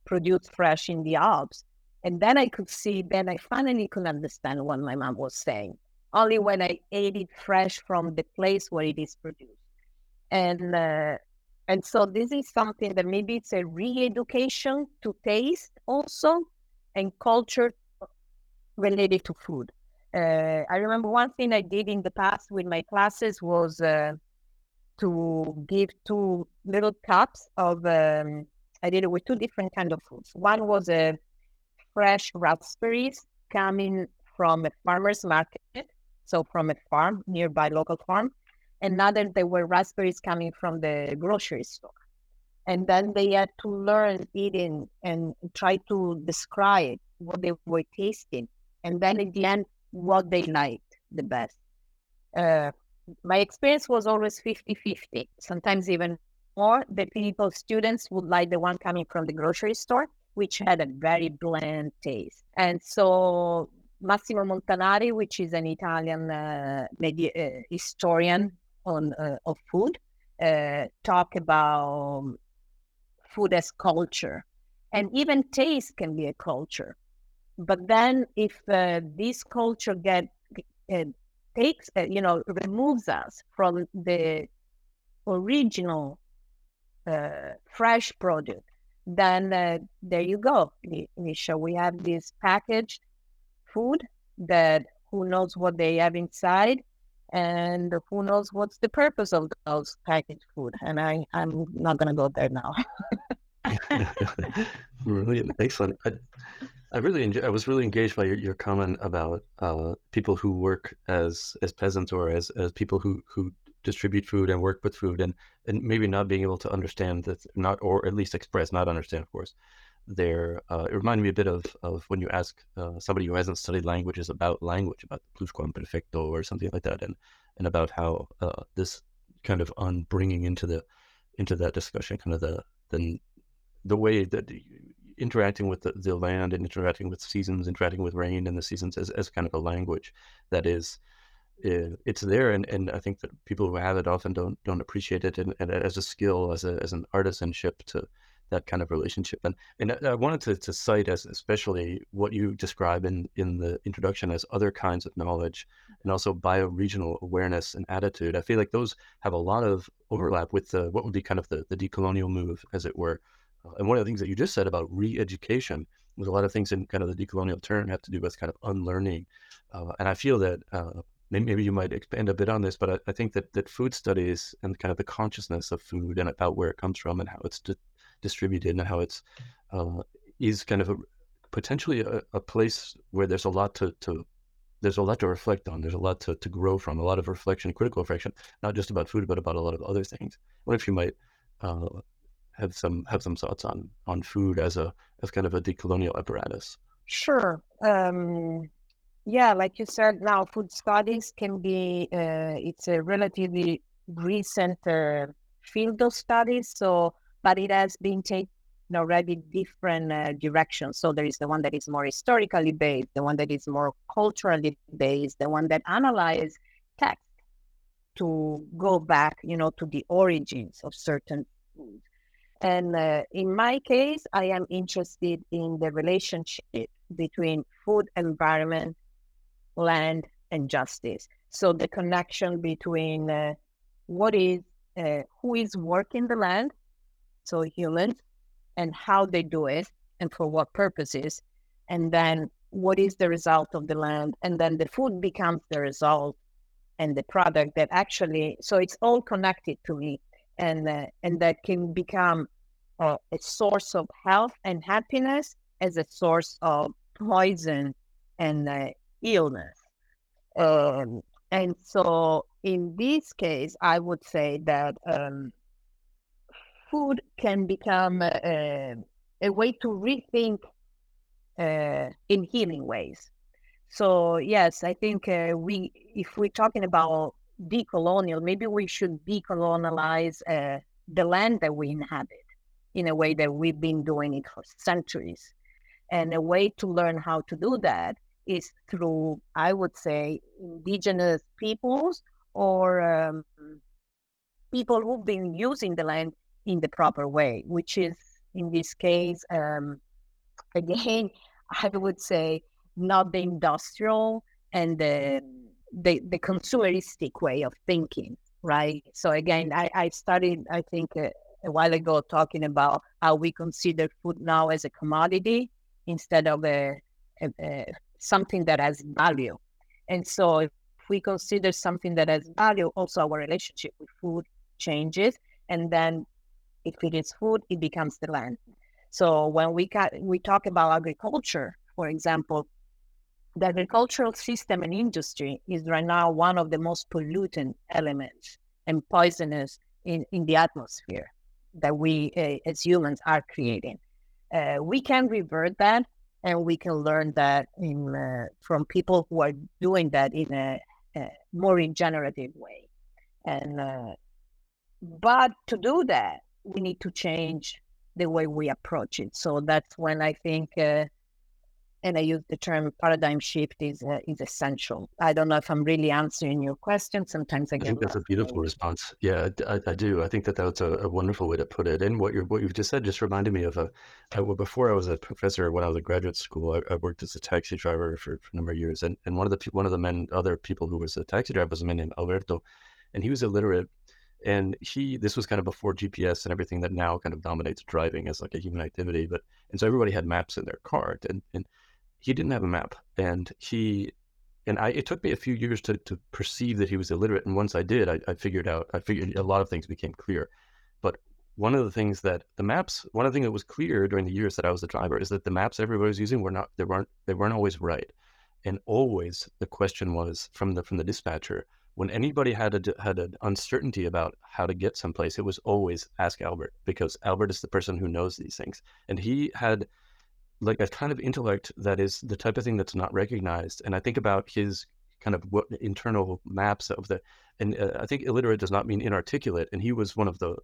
F: produced fresh in the alps. And then i could see then i finally could understand what my mom was saying. Only when i ate it fresh from the place where it is produced. And uh, and so this is something that maybe it's a re-education to taste also and culture related to food. Uh, I remember one thing I did in the past with my classes was uh, to give two little cups of. Um, I did it with two different kind of foods. One was a uh, fresh raspberries coming from a farmer's market, so from a farm nearby local farm, Another, there were raspberries coming from the grocery store. And then they had to learn eating and try to describe what they were tasting. And then in the end, what they liked the best. Uh, my experience was always 50 50, sometimes even more. The people, students would like the one coming from the grocery store, which had a very bland taste. And so Massimo Montanari, which is an Italian uh, media, uh, historian on uh, of food uh, talk about food as culture. And even taste can be a culture. But then if uh, this culture get uh, takes uh, you know removes us from the original uh, fresh product then there you go Misha we have this packaged food that who knows what they have inside and who knows what's the purpose of those packaged food? And i i'm not going to go there now.
D: Brilliant excellent. I, I really enjoy, I was really engaged by your, your comment about uh, people who work as as peasants or as, as people who, who distribute food and work with food and, and maybe not being able to understand that not or at least express not understand of course there. Uh, it reminded me a bit of, of when you ask uh, somebody who hasn't studied languages about language, about pluscuamperfecto or something like that, and and about how uh, this kind of on bringing into the into that discussion, kind of the the the way that interacting with the, the land and interacting with seasons, interacting with rain and the seasons as, as kind of a language that is eh, it's there and, and I think that people who have it often don't don't appreciate it and, and as a skill as a as an artisanship to that kind of relationship. And and I wanted to, to cite as especially what you describe in, in the introduction as other kinds of knowledge and also bioregional awareness and attitude. I feel like those have a lot of overlap with the, what would be kind of the, the decolonial move, as it were. Uh, and one of the things that you just said about re-education was a lot of things in kind of the decolonial term have to do with kind of unlearning. Uh, and I feel that uh, maybe you might expand a bit on this, but I, I, think that, that food studies and kind of the consciousness of food and about where it comes from and how it's di- distributed and how it's uh, is kind of a, potentially a, a, place where there's a lot to, to there's a lot to reflect on. There's a lot to, to grow from, a lot of reflection, critical reflection, not just about food, but about a lot of other things. What if you might uh, have some have some thoughts on on food as a as kind of a decolonial apparatus.
F: Sure. Um, yeah, like you said, now food studies can be uh, it's a relatively recent uh, field of studies. So, but it has been taken already different uh, directions. So there is the one that is more historically based, the one that is more culturally based, the one that analyze text to go back, you know, to the origins of certain foods. And uh, in my case, I am interested in the relationship between food environment, land, and justice. So the connection between uh, what is, uh, who is working the land, so humans, and how they do it, and for what purposes, and then what is the result of the land, and then the food becomes the result and the product that actually. So it's all connected to me, and uh, and that can become uh, a source of health and happiness as a source of poison and uh, illness. Um, and so, in this case, I would say that um, food can become a, a way to rethink uh, in healing ways. So, yes, I think uh, we, if we're talking about decolonial, maybe we should decolonialize uh, the land that we inhabit in a way that we've been doing it for centuries. And a way to learn how to do that is through, I would say, indigenous peoples or um, people who've been using the land in the proper way, which is in this case, um, again, I would say not the industrial and the, the, the consumeristic way of thinking, right? So again, I, I studied, I think, a while ago talking about how we consider food now as a commodity instead of a, a, a something that has value. And so if we consider something that has value, also our relationship with food changes. And then it is food, it becomes the land. So when we ca- we talk about agriculture, for example, the agricultural system and industry is right now one of the most pollutant elements and poisonous in, in the atmosphere that we uh, as humans are creating. Uh, we can revert that and we can learn that in uh, from people who are doing that in a, a more regenerative way. And but to do that, we need to change the way we approach it. So that's when I think uh, and I use the term paradigm shift is uh, is essential. I don't know if I'm really answering your question. Sometimes I,
D: I think that's a beautiful response. Yeah, I, I, do. I think that that's a, a, wonderful way to put it. And what you what you've just said just reminded me of a, a well, before I was a professor when I was in graduate school, I, I, worked as a taxi driver for, for a number of years. And and one of the one of the men other people who was a taxi driver was a man named Alberto, and he was illiterate. And he, this was kind of before GPS and everything that now kind of dominates driving as like a human activity. But and so everybody had maps in their car, and and he didn't have a map, and he and I. It took me a few years to to perceive that he was illiterate, and once I did, I, I figured out. I figured a lot of things became clear. But one of the things that the maps, one of the things that was clear during the years that I was the driver, is that the maps everybody was using were not they weren't they weren't always right, and always the question was from the from the dispatcher when anybody had a had an uncertainty about how to get someplace, it was always ask Albert because Albert is the person who knows these things, and he had like a kind of intellect that is the type of thing that's not recognized. And I think about his kind of what internal maps of the, and uh, I think illiterate does not mean inarticulate. And he was one of the,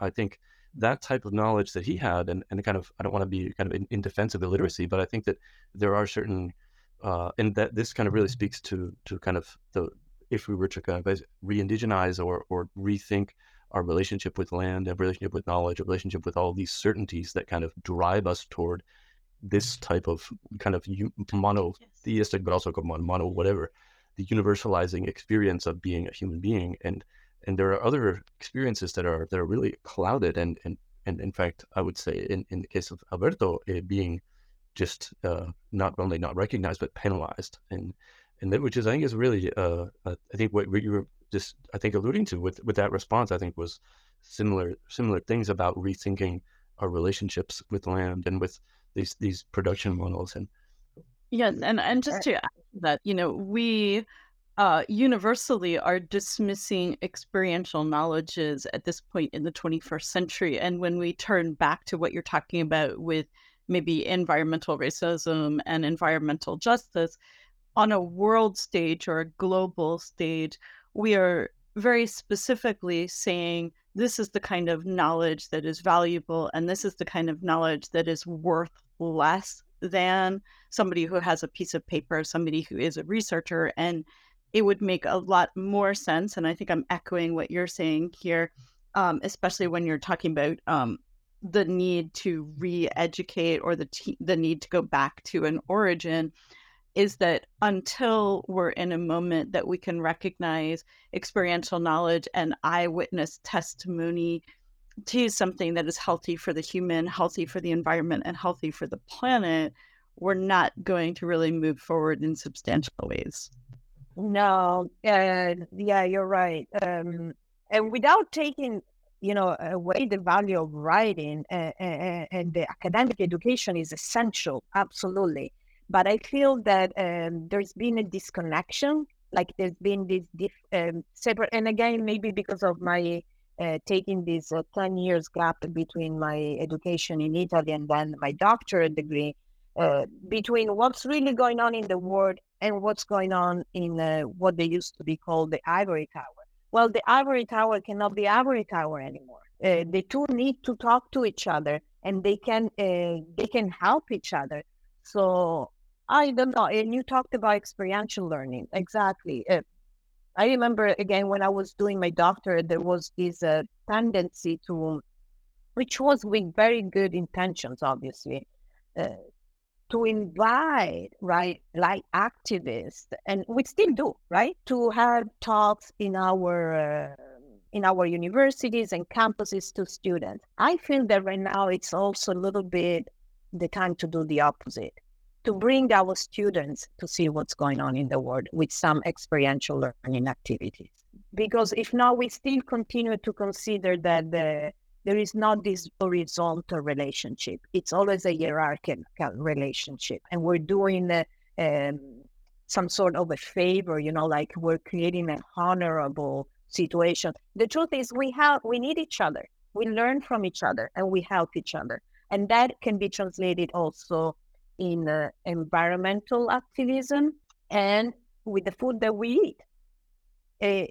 D: I think that type of knowledge that he had, and, and kind of, I don't want to be kind of in, in defense of illiteracy, but I think that there are certain, uh, and that this kind of really speaks to to kind of the, if we were to kind of re-indigenize or or rethink our relationship with land, a relationship with knowledge, a relationship with all these certainties that kind of drive us toward this type of kind of monotheistic, but also mono mono whatever, the universalizing experience of being a human being. And and there are other experiences that are that are really clouded and and and in fact, I would say in, in the case of Alberto, uh, being just uh, not only not recognized but penalized, and and that which is I think is really uh, I think what, you were just I think alluding to with with that response I think was similar similar things about rethinking our relationships with land and with these these production models and
E: yes and and just to add that you know we uh, universally are dismissing experiential knowledges at this point in the 21st century. And when we turn back to what you're talking about with maybe environmental racism and environmental justice, on a world stage or a global stage, we are very specifically saying this is the kind of knowledge that is valuable and this is the kind of knowledge that is worth less than somebody who has a piece of paper, somebody who is a researcher. And it would make a lot more sense. And I think I'm echoing what you're saying here, um, especially when you're talking about um, the need to re-educate or the t- the need to go back to an origin is that until we're in a moment that we can recognize experiential knowledge and eyewitness testimony to something that is healthy for the human, healthy for the environment, and healthy for the planet, we're not going to really move forward in substantial ways.
F: No, uh, yeah, you're right. Um, and without taking, you know, away the value of writing uh, uh, and the academic education is essential, absolutely. But I feel that um, there's been a disconnection, like there's been this diff- um, separate, and again, maybe because of my uh, taking this uh, 10 years gap between my education in Italy and then my doctorate degree, uh, between what's really going on in the world and what's going on in uh, what they used to be called the ivory tower. Well, the ivory tower cannot be ivory tower anymore. Uh, the two need to talk to each other, and they can uh, they can help each other. So I don't know. And you talked about experiential learning, exactly. Uh, I remember again when I was doing my doctorate, there was this uh, tendency to, which was with very good intentions, obviously, uh, to invite right like activists and we still do right to have talks in our uh, in our universities and campuses to students i feel that right now it's also a little bit the time to do the opposite to bring our students to see what's going on in the world with some experiential learning activities because if not we still continue to consider that the there is not this horizontal relationship. It's always a hierarchical relationship. And we're doing a, um, some sort of a favor, you know, like we're creating an honorable situation. The truth is we have we need each other. We learn from each other and we help each other. And that can be translated also in uh, environmental activism and with the food that we eat. Uh,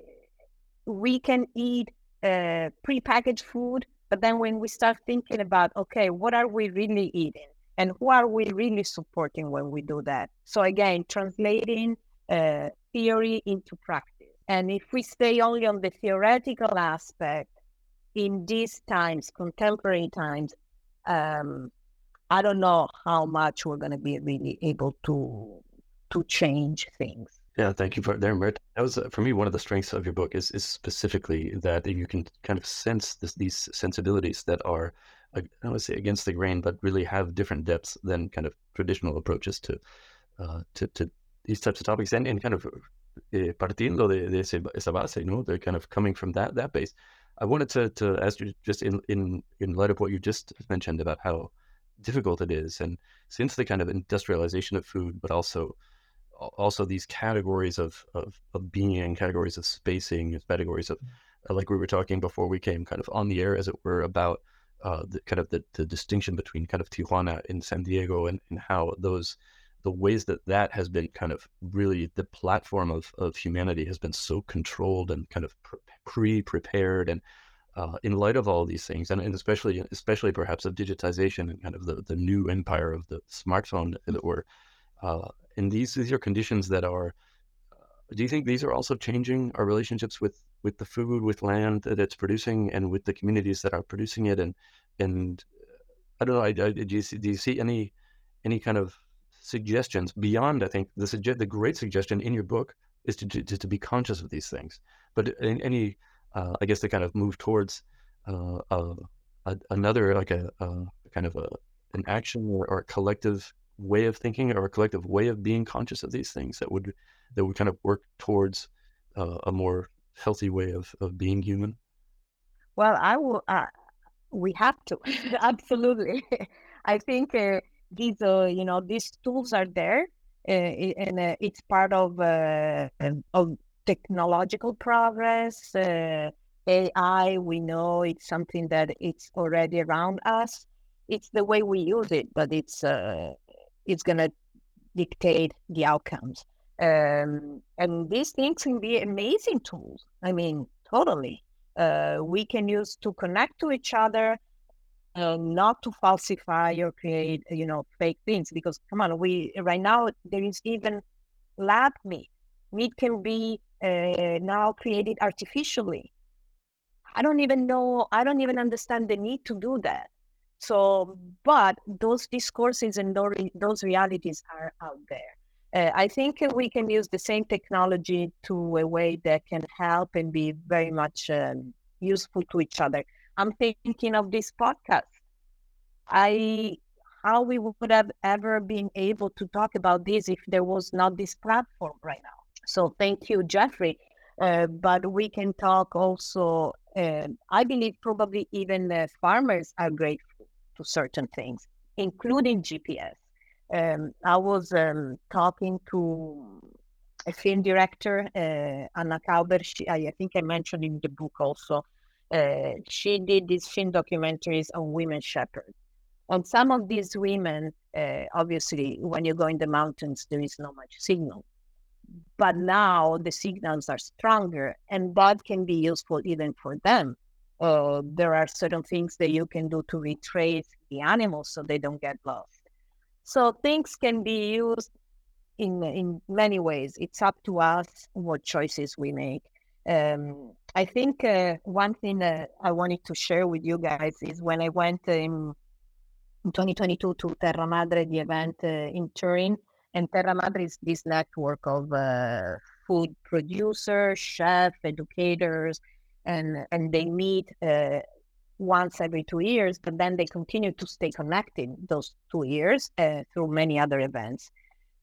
F: we can eat uh, prepackaged food but then when we start thinking about, okay, what are we really eating? And who are we really supporting when we do that? So again, translating uh, theory into practice. And if we stay only on the theoretical aspect in these times, contemporary times, um, I don't know how much we're going to be really able to to change things.
D: Yeah, thank you for there, Mert. That was uh, for me one of the strengths of your book is is specifically that you can kind of sense this, these sensibilities that are I don't want to say against the grain, but really have different depths than kind of traditional approaches to uh, to, to these types of topics, and, and kind of eh, partiendo de, de esa base, you know, they're kind of coming from that that base. I wanted to to ask you just in in in light of what you just mentioned about how difficult it is, and since the kind of industrialization of food, but also also these categories of, of, of being, categories of spacing, categories of, uh, like we were talking before we came kind of on the air, as it were, about uh, the kind of the, the distinction between kind of Tijuana and San Diego and, and how those, the ways that that has been kind of really the platform of, of humanity has been so controlled and kind of pre prepared and uh, in light of all these things, and, and, especially especially perhaps of digitization and kind of the, the new empire of the smartphone that we're uh, and these these are conditions that are. Uh, do you think these are also changing our relationships with with the food, with land that it's producing, and with the communities that are producing it? And and I don't know. I, I, do you see, do you see any any kind of suggestions beyond? I think the suggest the great suggestion in your book is to to, to be conscious of these things. But any, uh, I guess, to kind of move towards uh, uh, another like a, a, kind of a an action or, or a collective way of thinking or a collective way of being conscious of these things that would that would kind of work towards uh, a more healthy way of, of being human?
F: Well i will uh, we have to absolutely. I think uh, these uh, you know these tools are there and uh, it's part of uh, of technological progress. Uh, AI, we know it's something that it's already around us. It's the way we use it, but it's uh, it's gonna dictate the outcomes. Um, and these things can be amazing tools. I mean, totally. Uh, we can use to connect to each other, uh, not to falsify or create, you know, fake things. Because come on, we right now there is even lab meat. Meat can be uh, now created artificially. I don't even know. I don't even understand the need to do that. So, but those discourses and those realities are out there. Uh, I think we can use the same technology to a way that can help and be very much um, useful to each other. I'm thinking of this podcast. I how we would have ever been able to talk about this if there was not this platform right now. So thank you, Jeffrey. Uh, but we can talk also. Uh, I believe probably even the farmers are grateful to certain things, including GPS um, I was um, talking to a film director, uh, Anna Kauber. She, I, think I mentioned in the book also. Uh, she did these film documentaries on women shepherds. On some of these women, uh, obviously, when you go in the mountains, there is not much signal. But now the signals are stronger, and that can be useful even for them. Uh, there are certain things that you can do to retrace the animals so they don't get lost so things can be used in in many ways. It's up to us what choices we make. Um, I think uh, one thing I wanted to share with you guys is when I went in, in 2022 to Terra Madre, the event uh, in Turin, and Terra Madre is this network of uh, food producers, chefs, educators, and and they meet uh, once every two years, but then they continue to stay connected those two years uh, through many other events.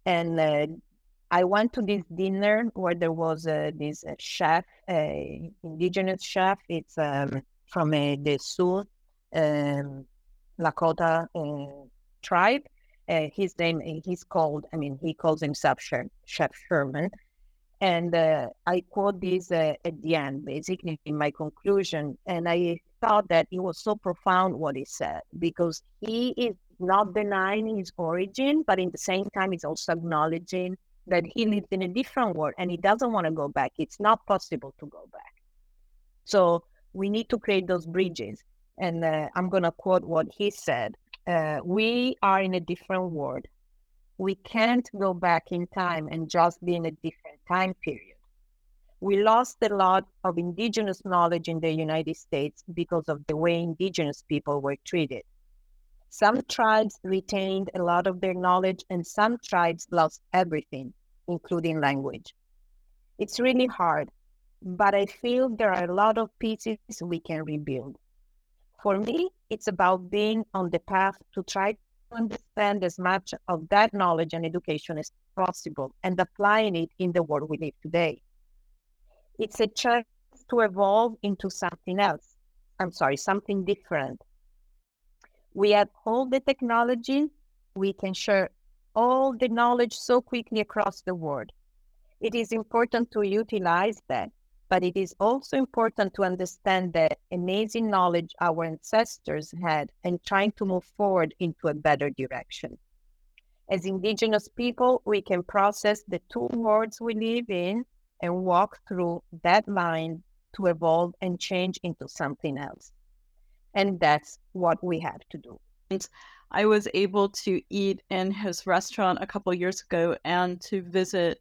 F: And uh, I went to this dinner where there was uh, this chef, indigenous chef. It's um, from the Sioux um, Lakota uh, tribe. Uh, his name, he's called, I mean, he calls himself Chef, chef Sherman. And uh, I quote this at the end, basically in my conclusion. And I thought that it was so profound what he said because he is not denying his origin, but in the same time, he's also acknowledging that he lives in a different world and he doesn't want to go back. It's not possible to go back. So we need to create those bridges. And uh, I'm going to quote what he said uh, We are in a different world. We can't go back in time and just be in a different time period we lost a lot of indigenous knowledge in the United States because of the way indigenous people were treated. Some tribes retained a lot of their knowledge, and some tribes lost everything, including language. It's really hard, but I feel there are a lot of pieces we can rebuild. For me, it's about being on the path to try to understand as much of that knowledge and education as possible and applying it in the world we live today. It's a chance to evolve into something else. I'm sorry, something different. We have all the technology, we can share all the knowledge so quickly across the world. It is important to utilize that, but it is also important to understand the amazing knowledge our ancestors had and trying to move forward into a better direction. As Indigenous people, we can process the two worlds we live in and walk through that line to evolve and change into something else. And that's what we have to do.
E: I was able to eat in his restaurant a couple years ago and to visit.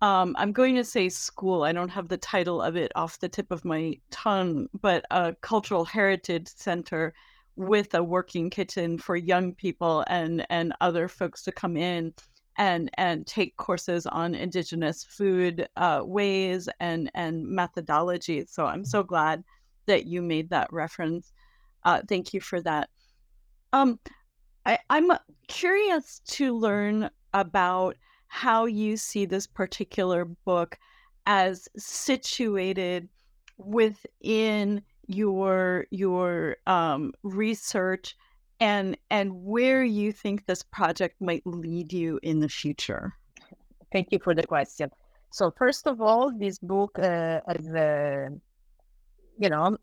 E: Um, I'm going to say school. I don't have the title of it off the tip of my tongue, but a cultural heritage center with a working kitchen for young people and and other folks to come in and and take courses on indigenous food uh, ways and and methodologies. So I'm so glad that you made that reference. Uh, thank you for that. Um, I, I'm curious to learn about how you see this particular book as situated within your your um, research and and where you think this project might lead you in the future.
F: thank you for the question. So first of all, this book uh, uh, you know,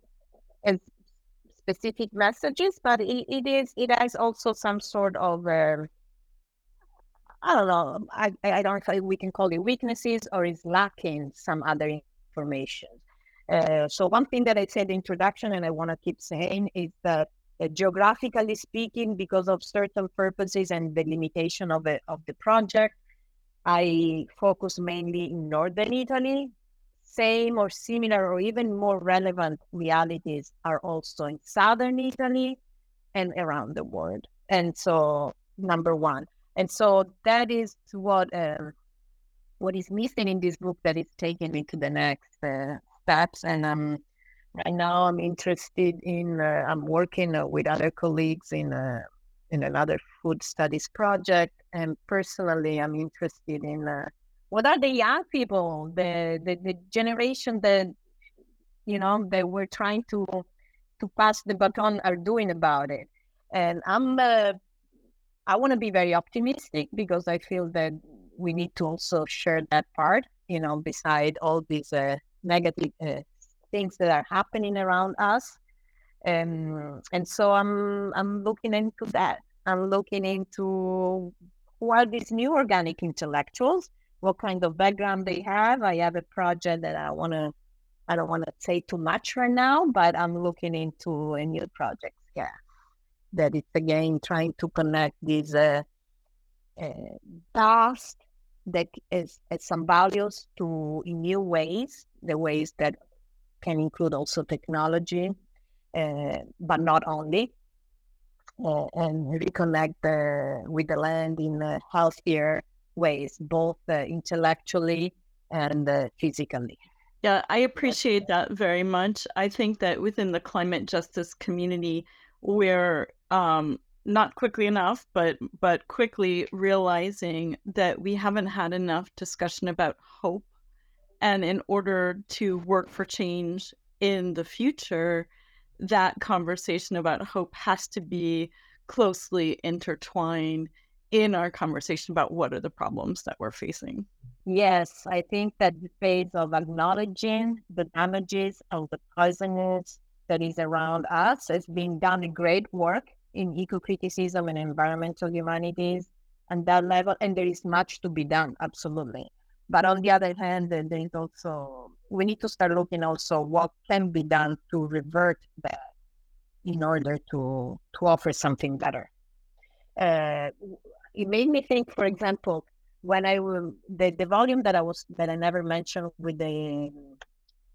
F: has specific messages, but it, it is it has also some sort of um, I don't know. I I don't know if we can call it weaknesses or is lacking some other information. Uh, so one thing that I said in the introduction, and I want to keep saying, is that uh, geographically speaking, because of certain purposes and the limitation of the of the project, I focus mainly in northern Italy. Same or similar or even more relevant realities are also in southern Italy and around the world. And so, number one, and so that is what uh, what is missing in this book that is taking me to the next uh, steps. And um, right now I'm interested in uh, I'm working uh, with other colleagues in uh, in another food studies project, and personally I'm interested in uh, what are the young people, the, the the generation that you know that we're trying to to pass the baton are doing about it. And I'm uh, I want to be very optimistic because I feel that we need to also share that part, you know, beside all these uh, negative uh, things that are happening around us. Um, and so I'm I'm looking into that. I'm looking into who are these new organic intellectuals, what kind of background they have. I have a project that I want to, I don't want to say too much right now, but I'm looking into a new project. Yeah that it's again trying to connect these uh, uh, tasks that is, is some values to in new ways, the ways that can include also technology, uh, but not only, uh, and reconnect uh, with the land in healthier ways, both uh, intellectually and uh, physically.
E: Yeah, I appreciate that very much. I think that within the climate justice community, we're um, not quickly enough, but but quickly realizing that we haven't had enough discussion about hope, and in order to work for change in the future, that conversation about hope has to be closely intertwined in our conversation about what are the problems that we're facing.
F: Yes, I think that the phase of acknowledging the damages of the poisonous that is around us. It's been done great work in eco-criticism and environmental humanities and that level and there is much to be done absolutely. But on the other hand there is also we need to start looking also what can be done to revert that in order to to offer something better. Uh, it made me think for example when i the, the volume that i was that i never mentioned with the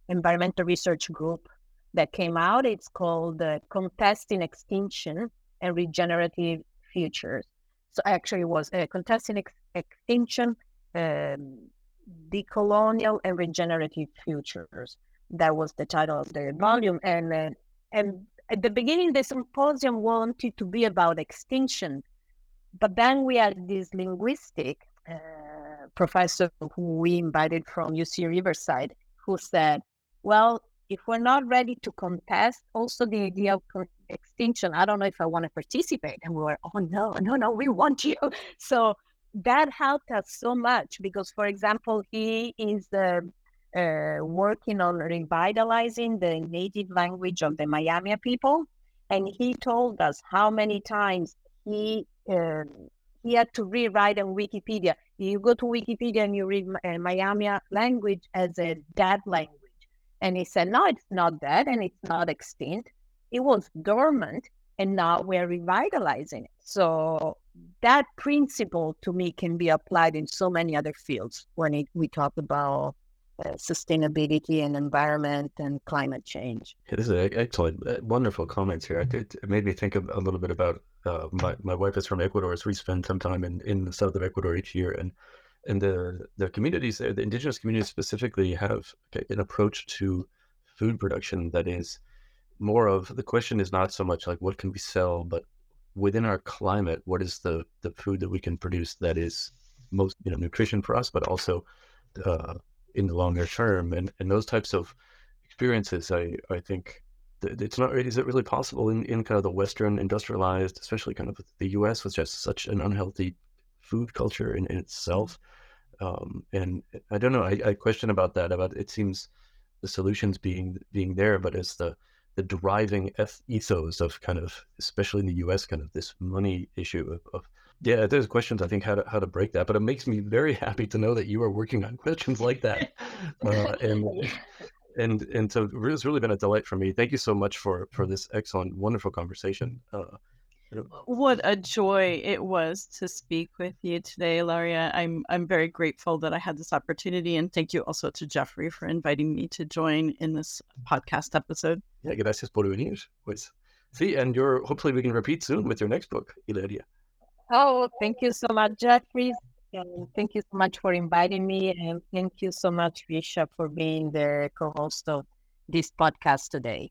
F: environmental research group that came out. It's called uh, Contesting Extinction and Regenerative Futures. So actually, it was uh, Contesting Ex- Extinction, um, Decolonial and Regenerative Futures. That was the title of the volume. And, uh, and at the beginning, the symposium wanted to be about extinction. But then we had this linguistic uh, professor who we invited from UC Riverside who said, well, if we're not ready to contest also the idea of extinction, I don't know if I want to participate. And we were, oh no, no, no, we want you. So that helped us so much because, for example, he is uh, uh, working on revitalizing the native language of the Miami people. And he told us how many times he uh, he had to rewrite on Wikipedia. You go to Wikipedia and you read uh, Miami language as a dead language and he said, no, it's not dead and it's not extinct. It was dormant and now we're revitalizing it. So that principle to me can be applied in so many other fields when it, we talk about uh, sustainability and environment and climate change.
D: This is excellent, uh, wonderful comments here. It, it, made me think a little bit about uh, my my wife is from Ecuador, so we spend some time in, in the south of Ecuador each year, and and the the communities there, the indigenous communities specifically, have an approach to food production that is more of the question is not so much like what can we sell, but within our climate, what is the the food that we can produce that is most you know nutrition for us, but also uh, in the longer term, and and those types of experiences, I I think it's not is it really possible in, in kind of the western industrialized especially kind of the us which has such an unhealthy food culture in, in itself um, and I don't know. I, I question about that. About it seems the solutions being being there, but it's the the driving ethos of kind of, especially in the U.S., kind of this money issue of, of yeah, there's questions I think how to how to break that, but it makes me very happy to know that you are working on questions like that, uh, and and and so it's really been a delight for me. Thank you so much for for this excellent, wonderful conversation. Uh,
E: what a joy it was to speak with you today, Ilaria. I'm I'm very grateful that I had this opportunity, and thank you also to Jeffrey for inviting me to join in this podcast episode.
D: Yeah, gracias por venir. Pues sí, and you're hopefully we can repeat soon with your next book, Ilaria.
F: Oh, thank you so much, Jeffrey. And thank you so much for inviting me, and thank you so much, Risha, for being the co-host of this podcast today.